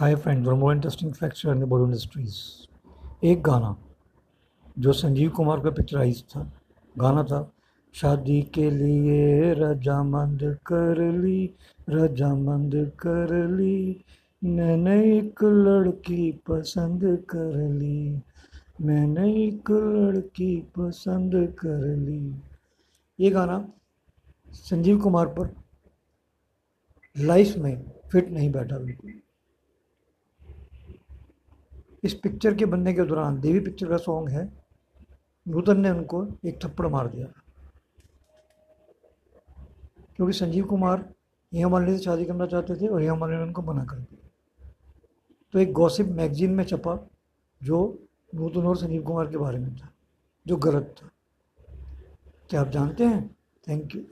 Hi friend for more interesting facts in Bollywood industries एक गाना जो संजीव कुमार का पिक्चराइज था, गाना था, शादी के लिए रजामंद कर ली, रजामंद कर ली, मैंने एक लड़की पसंद कर ली, मैंने एक लड़की पसंद कर ली। ये गाना संजीव कुमार पर लाइफ में फिट नहीं बैठा बिल्कुल। इस पिक्चर के बनने के दौरान देवी पिक्चर का सॉन्ग है। नूतन ने उनको एक थप्पड़ मार दिया। क्योंकि संजीव कुमार हेमा मालिनी से शादी करना चाहते थे और हेमा मालिनी ने उनको मना कर दिया। तो एक गॉसिप मैगजीन में छपा जो नूतन और संजीव कुमार के बारे में था, जो गलत था। क्या आप जानते हैं? Thank you